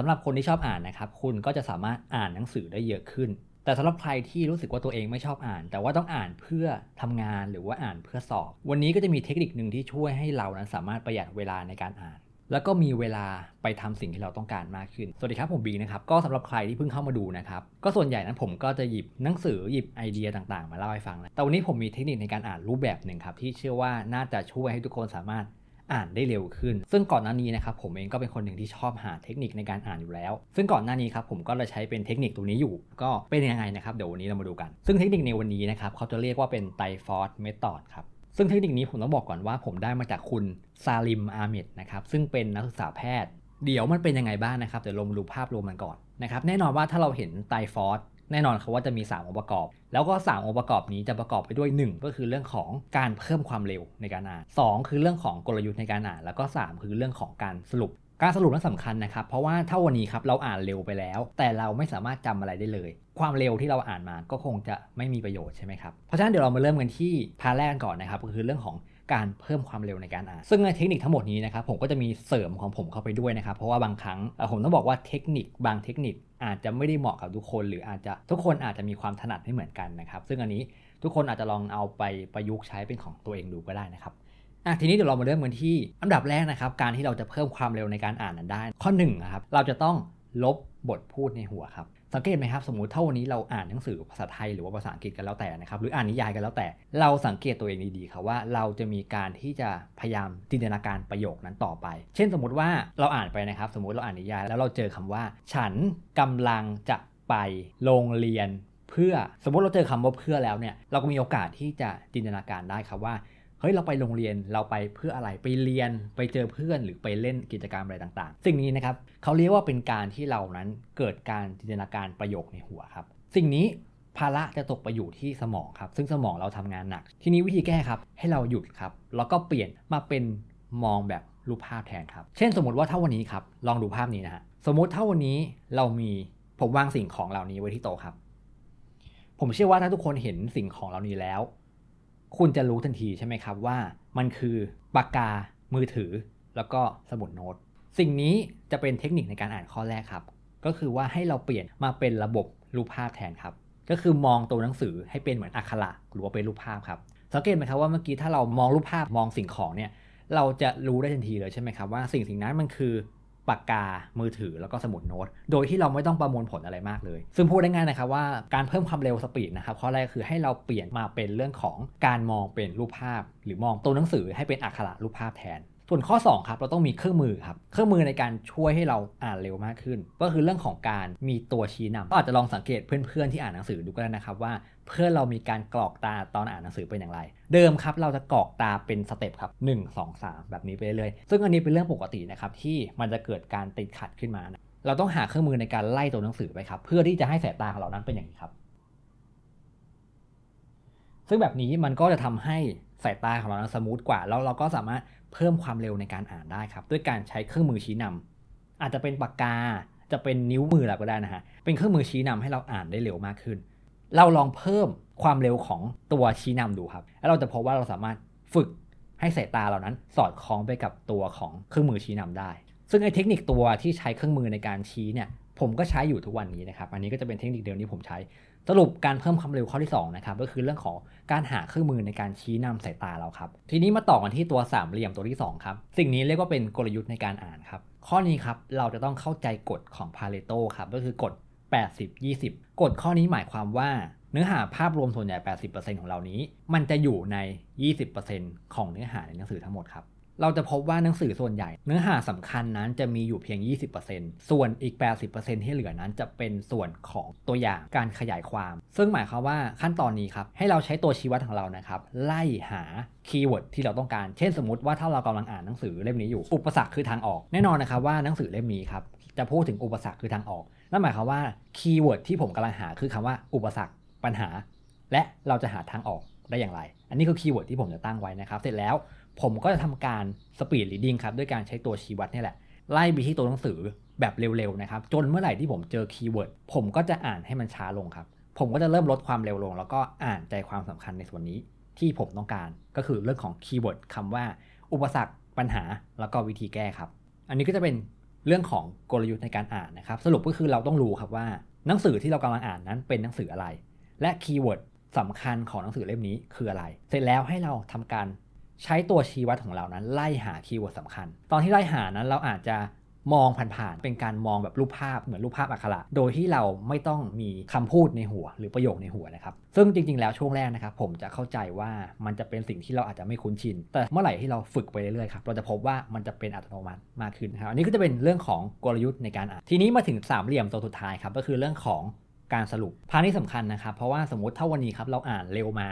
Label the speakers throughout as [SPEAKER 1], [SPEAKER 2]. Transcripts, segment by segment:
[SPEAKER 1] สำหรับคนที่ชอบอ่านนะครับ คุณก็จะสามารถอ่านหนังสือได้เยอะขึ้น แต่สำหรับใครที่รู้สึกว่าตัวเองไม่ชอบอ่าน แต่ว่าต้องอ่านเพื่อทำงานหรือว่าอ่านเพื่อสอบ วันนี้ก็จะมีเทคนิคหนึ่งที่ช่วยให้เรานั้นสามารถประหยัดเวลาในการอ่าน แล้วก็มีเวลาไปทำสิ่งที่เราต้องการมากขึ้น สวัสดีครับผมบีนะครับ ก็สำหรับใครที่เพิ่งเข้ามาดูนะครับ ก็ส่วนใหญ่นั้นผมก็จะหยิบหนังสือหยิบไอเดียต่างๆ มาเล่าให้ฟังนะแต่วันนี้ผมมีเทคนิคในการอ่านรูปแบบหนึ่งครับที่เชื่อว่าน่าจะช่วยให้ทุกคนสามารถ อ่านได้เร็วขึ้น ซึ่งก่อนหน้านี้นะครับผมเองก็เป็นคนหนึ่งที่ชอบหาเทคนิคในการอ่านอยู่แล้ว ซึ่งก่อนหน้านี้ครับผมก็เลยใช้เป็นเทคนิคตัวนี้อยู่ ก็เป็นยังไงนะครับเดี๋ยววันนี้เรามาดูกัน ซึ่งเทคนิคในวันนี้นะครับเขาจะเรียกว่าเป็น trifold method ครับซึ่งเทคนิคนี้ผมต้องบอกก่อนว่าผมได้มาจากคุณซาลิมอาเมดนะครับซึ่งเป็นนักศึกษาแพทย์ เดี๋ยวมันเป็นยังไงบ้างนะครับเดี๋ยวลงมาดูภาพรวมมันก่อนนะครับแน่นอนว่าถ้าเราเห็น trifold แน่นอนเขาว่าจะมี 3 องค์ประกอบ แล้วก็ 3 องค์ประกอบนี้จะประกอบไปด้วย 1 ก็คือเรื่องของการเพิ่มความเร็วในการอ่าน 2 คือเรื่องของกลยุทธ์ในการอ่าน แล้วก็ 3 คือเรื่องของการสรุปการสรุปนั้นสำคัญนะครับ เพราะว่าถ้าวันนี้ครับเราอ่านเร็วไปแล้ว แต่เราไม่สามารถจำอะไรได้เลย ความเร็วที่เราอ่านมาก็คงจะไม่มีประโยชน์ใช่ไหมครับ เพราะฉะนั้นเดี๋ยวเรามาเริ่มกันที่พาแรกก่อนนะครับ ก็คือเรื่องของ การเพิ่มความเร็วในการอ่าน ซึ่งในเทคนิคทั้งหมดนี้นะครับผมก็จะมีเสริมของผมเข้าไปด้วยนะครับ เพราะว่าบางครั้งผมต้องบอกว่าเทคนิคบางเทคนิคอาจจะไม่ได้เหมาะกับทุกคน หรืออาจจะทุกคนอาจจะมีความถนัดไม่เหมือนกันนะครับ ซึ่งอันนี้ทุกคนอาจจะลองเอาไปประยุกต์ใช้เป็นของตัวเองดูก็ได้นะครับอะทีนี้เดี๋ยวเรามาเริ่มกันที่อันดับแรกนะครับ การที่เราจะเพิ่มความเร็วในการอ่านนั้นได้ ข้อ1นนะครับเราจะต้องลบบทพูดในหัวครับ สังเกตไหมครับสมมติถ้าวันนี้เราอ่านหนังสือภาษาไทยหรือว่าภาษาอังกฤษกันแล้วแต่นะครับหรืออ่านนิยายกันแล้วแต่ เราสังเกตตัวเองดีๆครับว่าเราจะมีการที่จะพยายามจินตนาการประโยคนั้นต่อไป เช่นสมมติว่าเราอ่านไปนะครับ สมมติเราอ่านนิยาย แล้วเราเจอคำว่า ฉันกำลังจะไปโรงเรียนเพื่อสมมติเราเจอคำว่าเพื่อแล้วเนี่ยเราก็มีโอกาสที่จะจินตนาการได้ครับว่า เฮ้ยเราไปโรงเรียนเราไปเพื่ออะไรไปเรียนไปเจอเพื่อนหรือไปเล่นกิจกรรมอะไรต่างๆ สิ่งนี้นะครับเขาเรียกว่าเป็นการที่เรานั้นเกิดการจินตนาการประโยคในหัวครับ สิ่งนี้ภาระจะตกไปอยู่ที่สมองครับ ซึ่งสมองเราทำงานหนัก ทีนี้วิธีแก้ครับให้เราหยุดครับแล้วก็เปลี่ยนมาเป็นมองแบบรูปภาพแทนครับ เช่นสมมติว่าถ้าวันนี้ครับลองดูภาพนี้นะฮะสมมติถ้าวันนี้เรามีผมวางสิ่งของเหล่านี้ไว้ที่โต๊ะครับ ผมเชื่อว่าถ้าทุกคนเห็นสิ่งของเหล่านี้แล้ว คุณจะรู้ทันทีใช่ไหมครับว่ามันคือปากกา มือถือ แล้วก็สมุดโน้ต สิ่งนี้จะเป็นเทคนิคในการอ่านข้อแรกครับ ก็คือว่าให้เราเปลี่ยนมาเป็นระบบรูปภาพแทนครับ ก็คือมองตัวหนังสือให้เป็นเหมือนอักขระหรือว่าเป็นรูปภาพครับ สังเกตไหมครับว่าเมื่อกี้ถ้าเรามองรูปภาพมองสิ่งของเนี่ย เราจะรู้ได้ทันทีเลยใช่ไหมครับว่าสิ่งสิ่งนั้นมันคือ ปากกา มือถือแล้วก็สมุดโน้ต โดยที่เราไม่ต้องประมวลผลอะไรมากเลย ซึ่งพูดได้ง่ายนะครับว่าการเพิ่มความเร็วสปีดนะครับข้อแรกคือให้เราเปลี่ยนมาเป็นเรื่องของการมองเป็นรูปภาพ หรือมองตัวหนังสือให้เป็นอักขระรูปภาพแทนส่วนข้อ2ครับเราต้องมีเครื่องมือครับเครื่องมือในการช่วยให้เราอ่านเร็วมากขึ้น ก็คือเรื่องของการมีตัวชี้นำก็อาจจะลองสังเกตเพื่อนๆที่อ่านหนังสือดูก็ได้นะครับว่า เพื่อเรามีการกรอกตาตอนอ่านหนังสือเป็นอย่างไร เดิมครับเราจะกรอกตาเป็นสเต็ปครับ 1 2 3 แบบนี้ไปเรื่อยซึ่งอันนี้เป็นเรื่องปกตินะครับที่มันจะเกิดการติดขัดขึ้นมานะเราต้องหาเครื่องมือในการไล่ตัวหนังสือไปครับเพื่อที่จะให้สายตาของเรานั้นเป็นอย่างนี้ครับ ซึ่งแบบนี้มันก็จะทำให้สายตาของเรานั้นสมูทกว่า แล้วเราก็สามารถเพิ่มความเร็วในการอ่านได้ครับ ด้วยการใช้เครื่องมือชี้นำอาจจะเป็นปากกาจะเป็นนิ้วมืออะไรก็ได้นะฮะเป็นเครื่องมือชี้นำให้เราอ่านได้เร็วมากขึ้น เราลองเพิ่มความเร็วของตัวชี้นำดูครับ แล้วเราจะพบว่าเราสามารถฝึกให้สายตาเรานั้น สอดคล้องไปกับตัวของเครื่องมือชี้นำได้ ซึ่งไอ้เทคนิคตัวที่ใช้เครื่องมือในการชี้เนี่ย ผมก็ใช้อยู่ทุกวันนี้นะครับ อันนี้ก็จะเป็นเทคนิคเดิมที่ผมใช้ สรุปการเพิ่มความเร็วข้อที่2นะครับ ก็คือเรื่องของการหาเครื่องมือในการชี้นำสายตาเราครับ ทีนี้มาต่อกันที่ตัวสามเหลี่ยมตัวที่2ครับ สิ่งนี้เรียกว่าเป็นกลยุทธ์ในการอ่านครับ ข้อนี้ครับ เราจะต้องเข้าใจกฎของพาเลโตครับ ก็คือกฎ 80-20 กฎข้อนี้หมายความว่า เนื้อหาภาพรวมส่วนใหญ่ 80%ของเรานี้ มันจะอยู่ใน 20%ของเนื้อหาในหนังสือทั้งหมดครับเราจะพบว่าหนังสือส่วนใหญ่ เนื้อหาสำคัญนั้นจะมีอยู่เพียง 20%ส่วนอีก 80%ที่เหลือนั้นจะเป็นส่วนของตัวอย่างการขยายความ ซึ่งหมายความว่าขั้นตอนนี้ครับ ให้เราใช้ตัวชี้วัดของเรานะครับ ไล่หาkeyword ที่เราต้องการ เช่นสมมติว่าถ้าเรากำลังอ่านหนังสือเล่มนี้อยู่ อุปสรรคคือทางออก แน่นอนนะครับว่าหนังสือเล่มนี้ครับจะพูดถึงอุปสรรคคือทางออก นั่นหมายความว่า keyword ที่ผมกำลังหาคือคำว่าอุปสรรคปัญหา และเราจะหาทางออกได้อย่างไร อันนี้คือ keyword ที่ผมจะตั้งไว้นะครับ เสร็จแล้วผมก็จะทำการ speed reading ครับด้วยการใช้ตัวชี้วัดนี่แหละ ไล่ไปที่ตัวหนังสือแบบเร็วๆนะครับ จนเมื่อไหร่ที่ผมเจอ keyword ผมก็จะอ่านให้มันช้าลงครับ ผมก็จะเริ่มลดความเร็วลง แล้วก็อ่านใจความสำคัญในส่วนนี้ที่ผมต้องการ ก็คือเรื่องของ keyword คำว่า อุปสรรคปัญหาแล้วก็วิธีแก้ครับ อันนี้ก็จะเป็น เรื่องของกลยุทธ์ในการอ่านนะครับ สรุปก็คือเราต้องรู้ครับว่าหนังสือที่เรากำลังอ่านนั้นเป็นหนังสืออะไร และ keyword สำคัญของหนังสือเล่มนี้คืออะไร เสร็จแล้วให้เราทำการใช้ตัวชี้วัดของเรานั้นไล่หา keyword สำคัญ ตอนที่ไล่หานั้นเราอาจจะ มองผ่านๆ เป็นการมองแบบรูปภาพเหมือนรูปภาพอักขระ โดยที่เราไม่ต้องมีคำพูดในหัวหรือประโยคในหัวนะครับ ซึ่งจริงๆ แล้วช่วงแรกนะครับผมจะเข้าใจว่ามันจะเป็นสิ่งที่เราอาจจะไม่คุ้นชิน แต่เมื่อไหร่ที่เราฝึกไปเรื่อยๆครับ เราจะพบว่ามันจะเป็นอัตโนมัติมากขึ้นครับอันนี้ก็จะเป็นเรื่องของกลยุทธ์ในการอ่าน ทีนี้มาถึงสามเหลี่ยมตัวสุดท้ายครับ ก็คือเรื่องของการสรุป พานี้สำคัญนะครับ เพราะว่าสมมติถ้าวันนี้ครับเราอ่านเร็วมา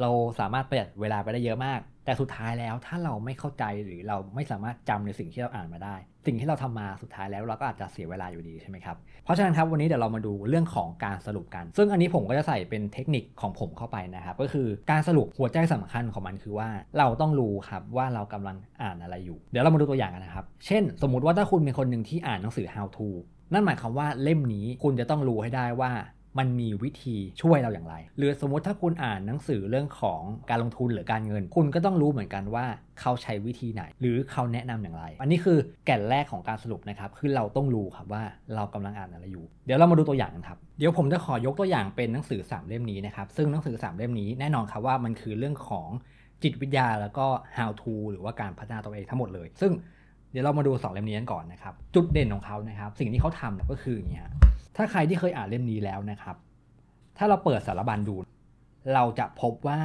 [SPEAKER 1] เราสามารถประหยัดเวลาไปได้เยอะมาก แต่สุดท้ายแล้วถ้าเราไม่เข้าใจหรือเราไม่สามารถจำในสิ่งที่เราอ่านมาได้ สิ่งที่เราทำมาสุดท้ายแล้วเราก็อาจจะเสียเวลาอยู่ดีใช่ไหมครับ เพราะฉะนั้นครับวันนี้เดี๋ยวเรามาดูเรื่องของการสรุปกัน ซึ่งอันนี้ผมก็จะใส่เป็นเทคนิคของผมเข้าไปนะครับ ก็คือการสรุปหัวใจสำคัญของมันคือว่า เราต้องรู้ครับว่าเรากำลังอ่านอะไรอยู่ เดี๋ยวเรามาดูตัวอย่างกันนะครับ เช่น สมมุติว่าถ้าคุณเป็นคนหนึ่งที่อ่านหนังสือ how to นั่นหมายความว่าเล่มนี้คุณจะต้องรู้ให้ได้ว่า มันมีวิธีช่วยเราอย่างไร หรือสมมติถ้าคุณอ่านหนังสือเรื่องของการลงทุนหรือการเงิน คุณก็ต้องรู้เหมือนกันว่าเขาใช้วิธีไหน หรือเขาแนะนำอย่างไร อันนี้คือแก่นแรกของการสรุปนะครับ คือเราต้องรู้ครับว่าเรากำลังอ่านอะไรอยู่ เดี๋ยวเรามาดูตัวอย่างกันครับ เดี๋ยวผมจะขอยกตัวอย่างเป็นหนังสือ 3 เล่มนี้นะครับ ซึ่งหนังสือ 3 เล่มนี้แน่นอนครับว่ามันคือเรื่องของจิตวิทยาแล้วก็ how to หรือว่าการพัฒนาตัวเองทั้งหมดเลย ซึ่งเดี๋ยวเรามาดู 2 เล่มนี้กันก่อนนะครับ จุดเด่นของเขานะครับ สิ่งที่เขาทำก็คืออย่างนี้ ถ้าใครที่เคยอ่านเล่มนี้แล้วนะครับ ถ้าเราเปิดสารบัญดู เราจะพบว่า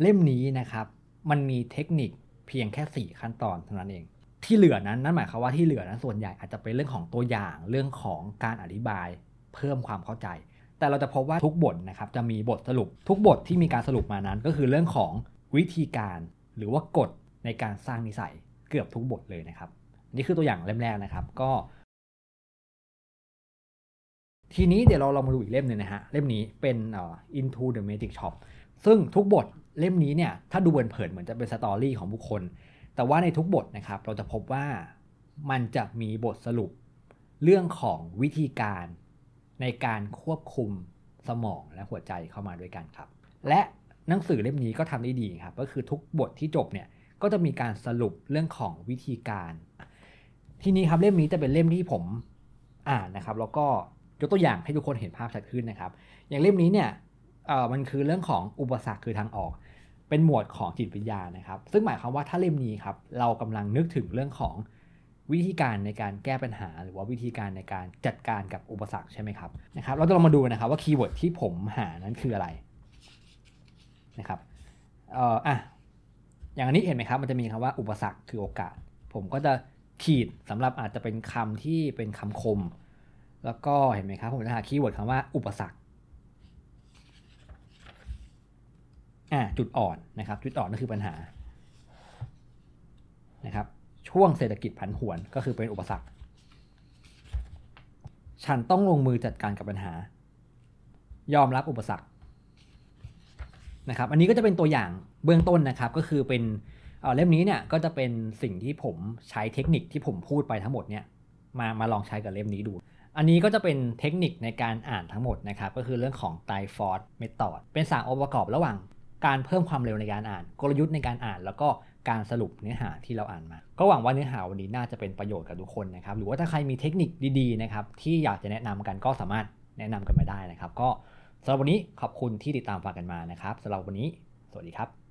[SPEAKER 1] เล่มนี้นะครับ มันมีเทคนิคเพียงแค่ 4 ขั้นตอนเท่านั้นเอง ที่เหลือนั้นนั่นหมายความว่าที่เหลือนั้นส่วนใหญ่อาจจะเป็นเรื่องของตัวอย่างเรื่องของการอธิบายเพิ่มความเข้าใจ แต่เราจะพบว่าทุกบทนะครับจะมีบทสรุป ทุกบทที่มีการสรุปมานั้น ก็คือเรื่องของวิธีการหรือว่ากฎในการสร้างนิสัยเกือบทุกบทเลยนะครับ นี่คือตัวอย่างเล่มแรกนะครับ ก็ ทีนี้เดี๋ยวเราเรามาดูอีกเล่มหนึ่งนะฮะ เล่มนี้เป็น Into the Magic Shop ซึ่งทุกบทเล่มนี้เนี่ยถ้าดูเผินๆเหมือนจะเป็นสตอรี่ของบุคคล แต่ว่าในทุกบทนะครับเราจะพบว่ามันจะมีบทสรุปเรื่องของวิธีการในการควบคุมสมองและหัวใจเข้ามาด้วยกันครับ และหนังสือเล่มนี้ก็ทำได้ดีครับ ก็คือทุกบทที่จบเนี่ยก็จะมีการสรุปเรื่องของวิธีการ ทีนี้ครับเล่มนี้จะเป็นเล่มที่ผมอ่านนะครับ แล้วก็ ยกตัวอย่างให้ทุกคนเห็นภาพชัดขึ้นนะครับ อย่างเล่มนี้เนี่ยมันคือเรื่องของอุปสรรคคือทางออก เป็นหมวดของจิตวิทยานะครับ ซึ่งหมายความว่าถ้าเล่มนี้ครับเรากำลังนึกถึงเรื่องของวิธีการในการแก้ปัญหา หรือว่าวิธีการในการจัดการกับอุปสรรคใช่ไหมครับนะครับ เราจะลองมาดูนะครับว่าคีย์เวิร์ดที่ผมหานั้นคืออะไรนะครับเอ่ออะอย่างนี้เห็นไหมครับมันจะมีคำว่าอุปสรรคคือโอกาส ผมก็จะขีดสำหรับอาจจะเป็นคำที่เป็นคำคม แล้วก็เห็นไหมครับผมจะหา keyword คำว่าอุปสรรคอ่าจุดอ่อนนะครับ จุดอ่อนก็คือปัญหานะครับ ช่วงเศรษฐกิจผันผวนก็คือเป็นอุปสรรค ฉันต้องลงมือจัดการกับปัญหา ยอมรับอุปสรรคนะครับ อันนี้ก็จะเป็นตัวอย่างเบื้องต้นนะครับ ก็คือเป็นเล่มนี้เนี่ยก็จะเป็นสิ่งที่ผมใช้เทคนิคที่ผมพูดไปทั้งหมดเนี่ยมามาลองใช้กับเล่มนี้ดู อันนี้ก็จะเป็นเทคนิคในการอ่านทั้งหมดนะครับ ก็คือเรื่องของไตฟอร์ดเมธอดเป็นสามองค์ประกอบระหว่าง การเพิ่มความเร็วในการอ่าน กลยุทธ์ในการอ่าน แล้วก็การสรุปเนื้อหาที่เราอ่านมา ก็หวังว่าเนื้อหาวันนี้น่าจะเป็นประโยชน์กับทุกคนนะครับ หรือว่าถ้าใครมีเทคนิคดีๆนะครับที่อยากจะแนะนำกันก็สามารถแนะนำกันมาได้นะครับ ก็สำหรับวันนี้ขอบคุณที่ติดตามฟังกันมานะครับสำหรับวันนี้ สวัสดีครับ